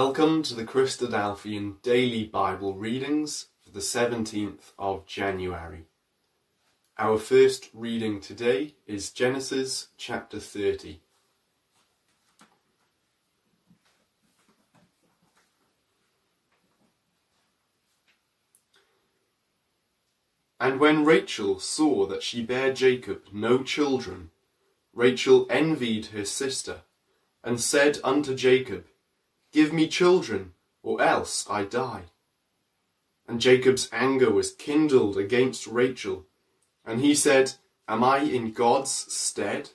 Welcome to the Christadelphian Daily Bible Readings for the 17th of January. Our first reading today is Genesis chapter 30. And when Rachel saw that she bare Jacob no children, Rachel envied her sister, and said unto Jacob, Give me children, or else I die. And Jacob's anger was kindled against Rachel, and he said, Am I in God's stead?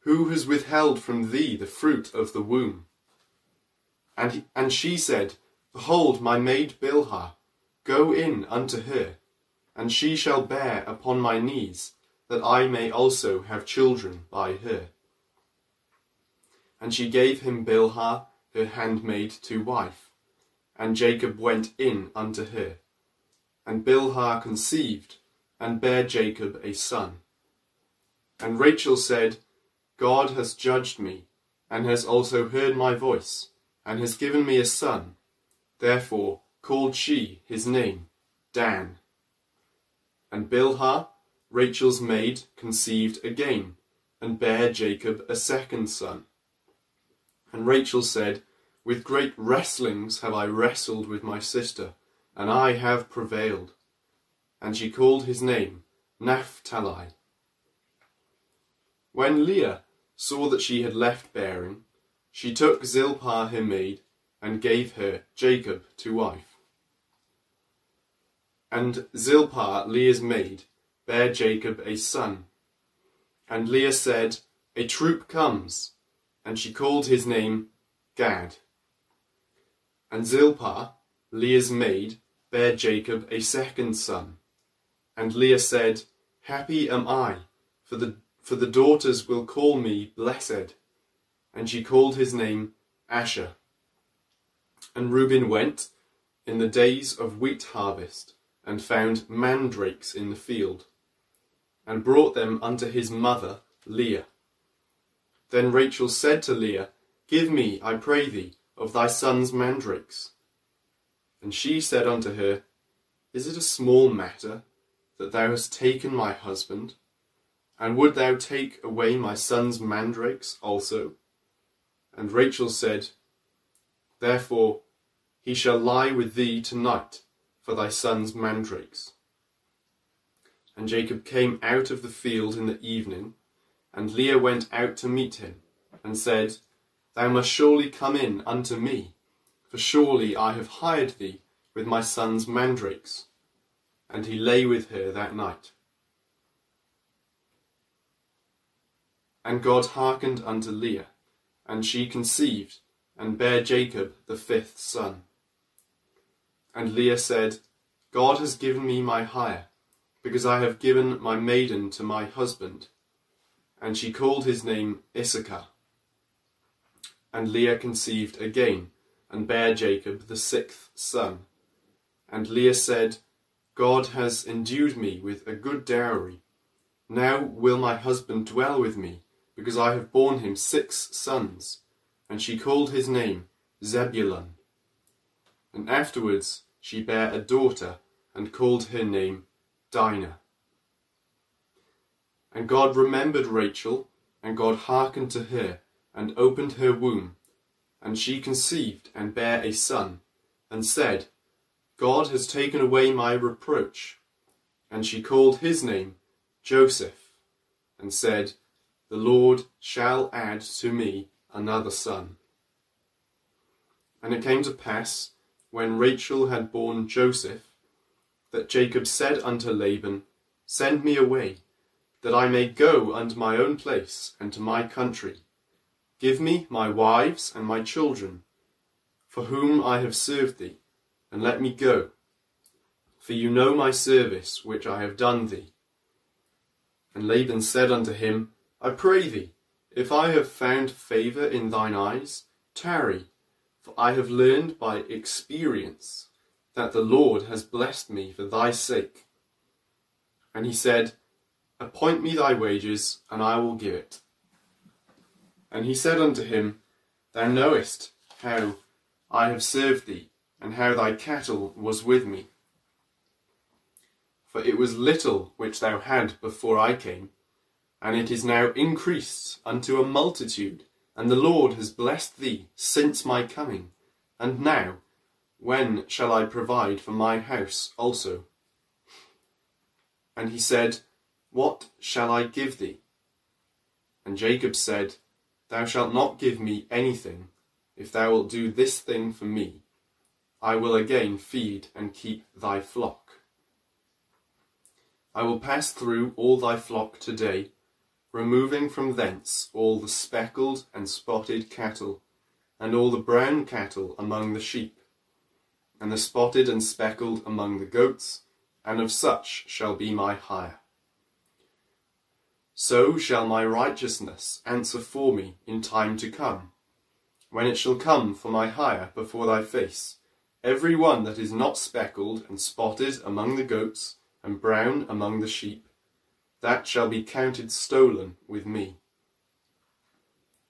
Who has withheld from thee the fruit of the womb? And, he, and she said, Behold, my maid Bilhah, go in unto her, and she shall bear upon my knees, that I may also have children by her. And she gave him Bilhah, her handmaid, to wife, and Jacob went in unto her. And Bilhah conceived, and bare Jacob a son. And Rachel said, God has judged me, and has also heard my voice, and has given me a son. Therefore called she his name Dan. And Bilhah, Rachel's maid, conceived again, and bare Jacob a second son. And Rachel said, With great wrestlings have I wrestled with my sister, and I have prevailed. And she called his name Naphtali. When Leah saw that she had left bearing, she took Zilpah her maid, and gave her Jacob to wife. And Zilpah, Leah's maid, bare Jacob a son. And Leah said, A troop comes, and she called his name Gad. And Zilpah, Leah's maid, bare Jacob a second son. And Leah said, Happy am I, for the, for the daughters will call me blessed. And she called his name Asher. And Reuben went in the days of wheat harvest, and found mandrakes in the field, and brought them unto his mother Leah. Then Rachel said to Leah, Give me, I pray thee, of thy son's mandrakes. And she said unto her, Is it a small matter that thou hast taken my husband? And would thou take away my son's mandrakes also? And Rachel said, Therefore he shall lie with thee tonight for thy son's mandrakes. And Jacob came out of the field in the evening, and Leah went out to meet him, and said, Thou must surely come in unto me, for surely I have hired thee with my son's mandrakes. And he lay with her that night. And God hearkened unto Leah, and she conceived, and bare Jacob the fifth son. And Leah said, God has given me my hire, because I have given my maiden to my husband. And she called his name Issachar. And Leah conceived again, and bare Jacob the sixth son. And Leah said, God has endued me with a good dowry. Now will my husband dwell with me, because I have borne him six sons. And she called his name Zebulun. And afterwards she bare a daughter, and called her name Dinah. And God remembered Rachel, and God hearkened to her, and opened her womb. And she conceived, and bare a son, and said, God has taken away my reproach. And she called his name Joseph, and said, The Lord shall add to me another son. And it came to pass, when Rachel had borne Joseph, that Jacob said unto Laban, Send me away, that I may go unto my own place and to my country. Give me my wives and my children, for whom I have served thee, and let me go. For you know my service which I have done thee. And Laban said unto him, I pray thee, if I have found favour in thine eyes, tarry, for I have learned by experience that the Lord has blessed me for thy sake. And he said, Appoint me thy wages, and I will give it. And he said unto him, Thou knowest how I have served thee, and how thy cattle was with me. For it was little which thou had before I came, and it is now increased unto a multitude, and the Lord has blessed thee since my coming. And now, when shall I provide for my house also? And he said, What shall I give thee? And Jacob said, Thou shalt not give me anything, if thou wilt do this thing for me. I will again feed and keep thy flock. I will pass through all thy flock today, removing from thence all the speckled and spotted cattle, and all the brown cattle among the sheep, and the spotted and speckled among the goats, and of such shall be my hire. So shall my righteousness answer for me in time to come, when it shall come for my hire before thy face, every one that is not speckled and spotted among the goats, and brown among the sheep, that shall be counted stolen with me.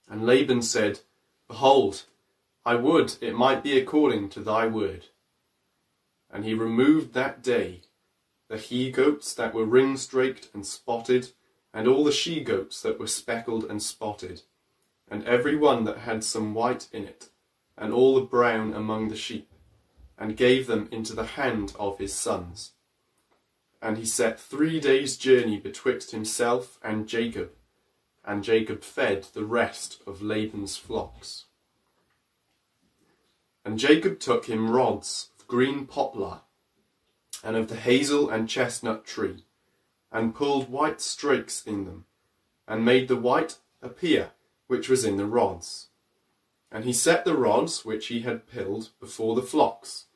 And Laban said, Behold, I would it might be according to thy word. And he removed that day the he goats that were ring straked and spotted, and all the she goats that were speckled and spotted, and every one that had some white in it, and all the brown among the sheep, and gave them into the hand of his sons and he set three days' journey betwixt himself and Jacob, and Jacob fed the rest of Laban's flocks. And Jacob took him rods of green poplar, and of the hazel and chestnut tree, and pulled white strakes in them, and made the white appear which was in the rods. And he set the rods which he had pilled before the flocks,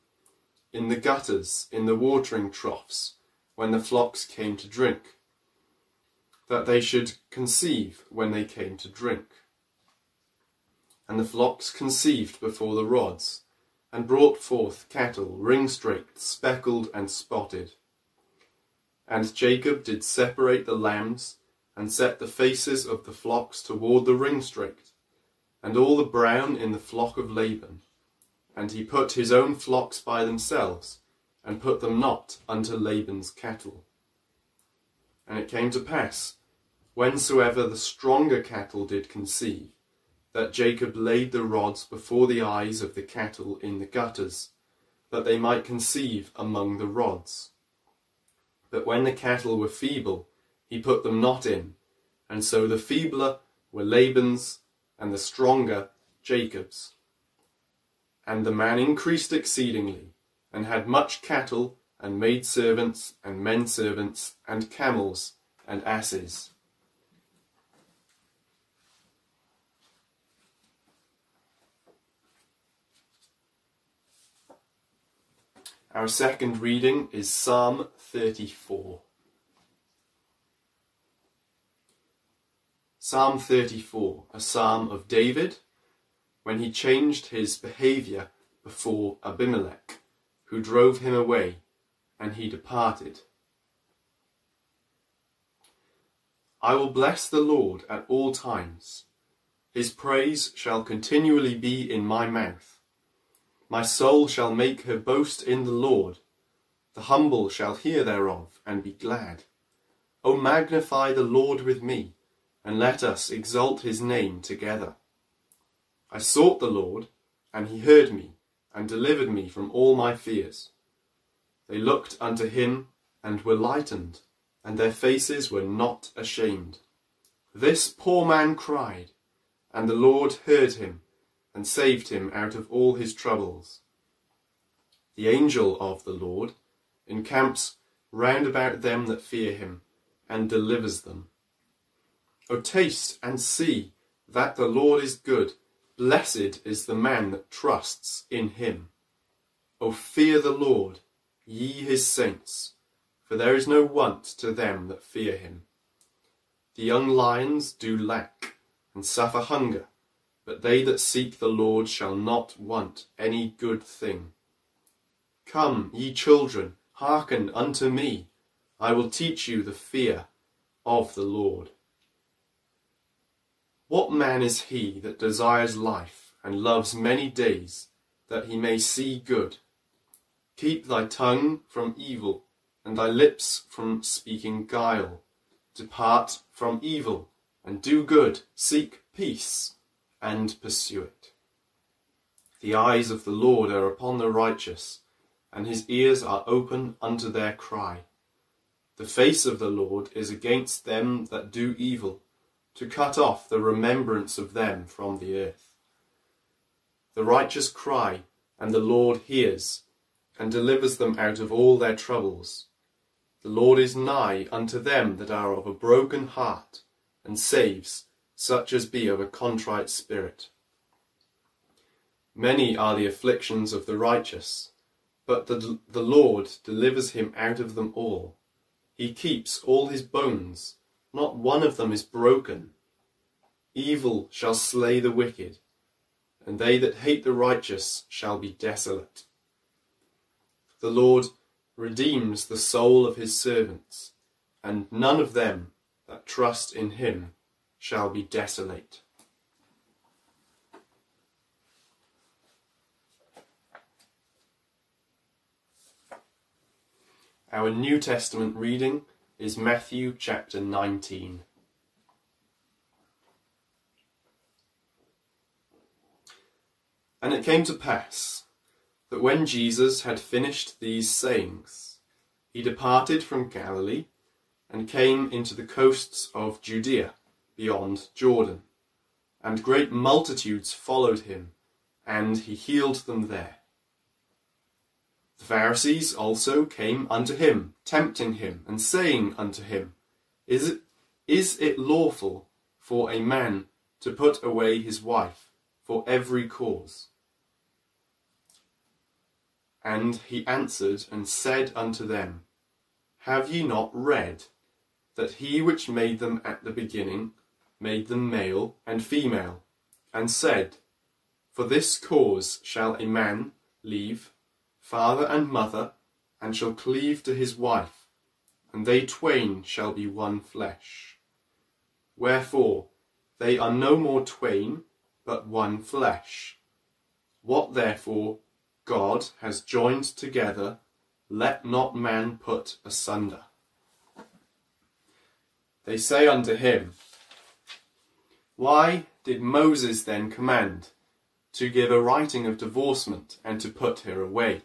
in the gutters, in the watering troughs, when the flocks came to drink, that they should conceive when they came to drink. And the flocks conceived before the rods, and brought forth cattle ring-straked, speckled, and spotted. And Jacob did separate the lambs, and set the faces of the flocks toward the ring-straked, and all the brown in the flock of Laban. And he put his own flocks by themselves, and put them not unto Laban's cattle. And it came to pass, whensoever the stronger cattle did conceive, that Jacob laid the rods before the eyes of the cattle in the gutters, that they might conceive among the rods. But when the cattle were feeble, he put them not in, and so the feebler were Laban's, and the stronger Jacob's. And the man increased exceedingly, and had much cattle, and maid servants, and men servants, and camels, and asses. Our second reading is Psalm 34. Psalm 34, a psalm of David when he changed his behaviour before Abimelech who drove him away, and he departed. I will bless the Lord at all times. His praise shall continually be in my mouth. My soul shall make her boast in the Lord. The humble shall hear thereof and be glad. O magnify the Lord with me, and let us exalt his name together. I sought the Lord, and he heard me and delivered me from all my fears. They looked unto him and were lightened, and their faces were not ashamed. This poor man cried, and the Lord heard him and saved him out of all his troubles. The angel of the Lord encamps round about them that fear him and delivers them. O taste and see that the Lord is good. Blessed is the man that trusts in him. O fear the Lord, ye his saints, for there is no want to them that fear him. The young lions do lack and suffer hunger, but they that seek the Lord shall not want any good thing. Come, ye children, hearken unto me, I will teach you the fear of the Lord. What man is he that desires life and loves many days, that he may see good. Keep thy tongue from evil, and thy lips from speaking guile. Depart from evil, and do good, seek peace, and pursue it. The eyes of the Lord are upon the righteous, and his ears are open unto their cry. The face of the Lord is against them that do evil, to cut off the remembrance of them from the earth. The righteous cry, and the Lord hears, and delivers them out of all their troubles. The Lord is nigh unto them that are of a broken heart, and saves such as be of a contrite spirit. Many are the afflictions of the righteous, but the, the Lord delivers him out of them all. He keeps all his bones, not one of them is broken. Evil shall slay the wicked and they that hate the righteous shall be desolate. The Lord redeems the soul of his servants, and none of them that trust in him shall be desolate. Our New Testament reading is Matthew chapter 19. And it came to pass that when Jesus had finished these sayings, he departed from Galilee and came into the coasts of Judea beyond Jordan. And great multitudes followed him, and he healed them there. The Pharisees also came unto him, tempting him, and saying unto him, Is it, is it lawful for a man to put away his wife for every cause. And he answered and said unto them, Have ye not read that he which made them at the beginning made them male and female, and said, For this cause shall a man leave father and mother, and shall cleave to his wife, and they twain shall be one flesh. Wherefore they are no more twain, but one flesh. What therefore God has joined together, let not man put asunder. They say unto him, Why did Moses then command to give a writing of divorcement and to put her away?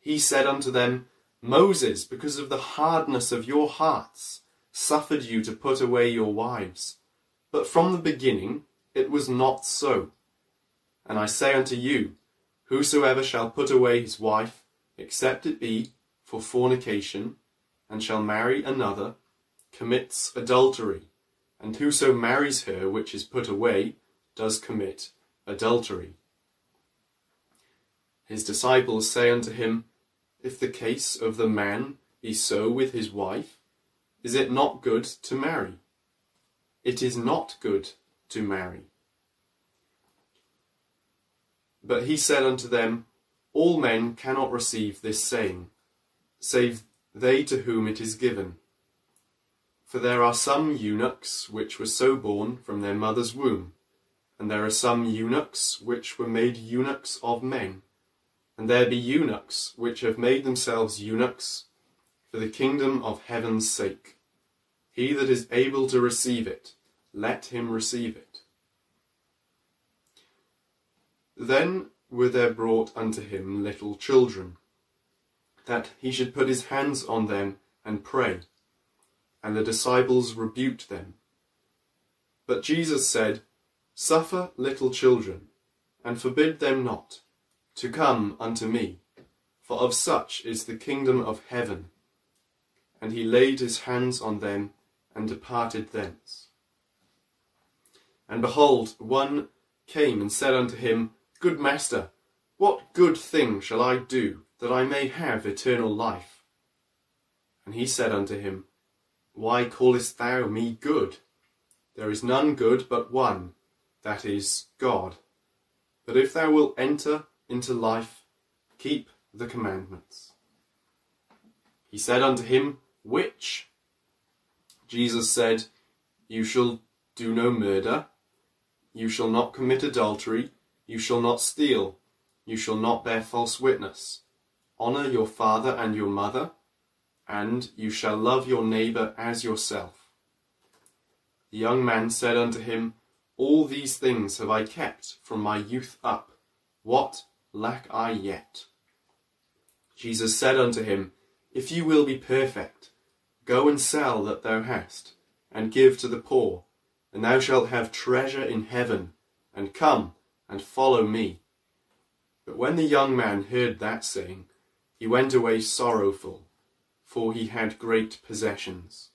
He said unto them, Moses, because of the hardness of your hearts, suffered you to put away your wives. But from the beginning it was not so. And I say unto you, Whosoever shall put away his wife, except it be for fornication, and shall marry another, commits adultery. And whoso marries her which is put away does commit adultery. His disciples say unto him, If the case of the man be so with his wife, is it not good to marry? It is not good to marry. But he said unto them, All men cannot receive this saying, save they to whom it is given. For there are some eunuchs which were so born from their mother's womb, and there are some eunuchs which were made eunuchs of men, and there be eunuchs which have made themselves eunuchs for the kingdom of heaven's sake. He that is able to receive it, let him receive it. Then were there brought unto him little children, that he should put his hands on them and pray. And the disciples rebuked them. But Jesus said, Suffer little children, and forbid them not, to come unto me, for of such is the kingdom of heaven. And he laid his hands on them and departed thence. And behold, one came and said unto him, Good master, what good thing shall I do that I may have eternal life? And he said unto him, Why callest thou me good? There is none good but one, that is, God. But if thou wilt enter into life, keep the commandments. He said unto him, Which? Jesus said, You shall do no murder, you shall not commit adultery. You shall not steal. You shall not bear false witness. Honour your father and your mother, and you shall love your neighbour as yourself. The young man said unto him, All these things have I kept from my youth up. What lack I yet? Jesus said unto him, If you will be perfect, go and sell that thou hast, and give to the poor, and thou shalt have treasure in heaven, and come and follow me. But when the young man heard that saying, he went away sorrowful, for he had great possessions.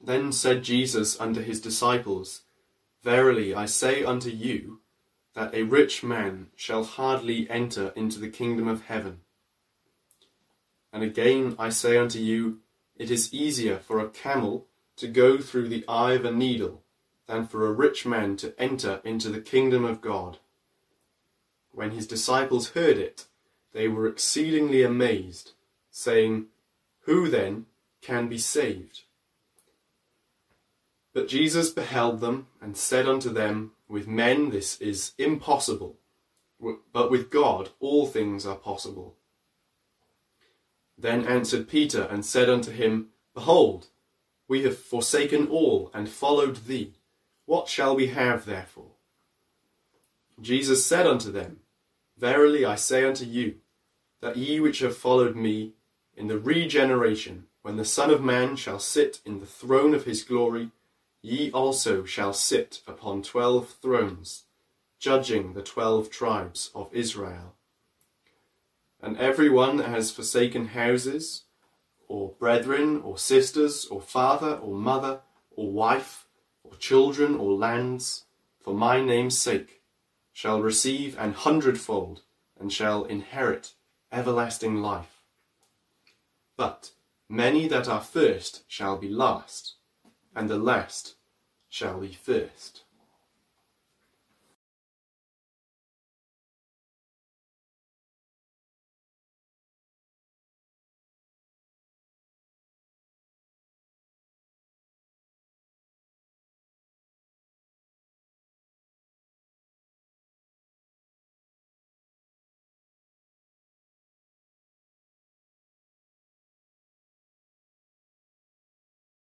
Then said Jesus unto his disciples, Verily I say unto you, that a rich man shall hardly enter into the kingdom of heaven. And again I say unto you, it is easier for a camel to go through the eye of a needle than for a rich man to enter into the kingdom of God. When his disciples heard it, they were exceedingly amazed, saying, Who then can be saved? But Jesus beheld them and said unto them, With men this is impossible, but with God all things are possible. Then answered Peter and said unto him, Behold, we have forsaken all and followed thee. What shall we have therefore? Jesus said unto them, Verily I say unto you, that ye which have followed me, in the regeneration, when the Son of Man shall sit in the throne of his glory, ye also shall sit upon twelve thrones, judging the twelve tribes of Israel. And every one that has forsaken houses, or brethren, or sisters, or father, or mother, or wife, or children, or lands, for my name's sake, shall receive an hundredfold, and shall inherit everlasting life. But many that are first shall be last, and the last shall be first.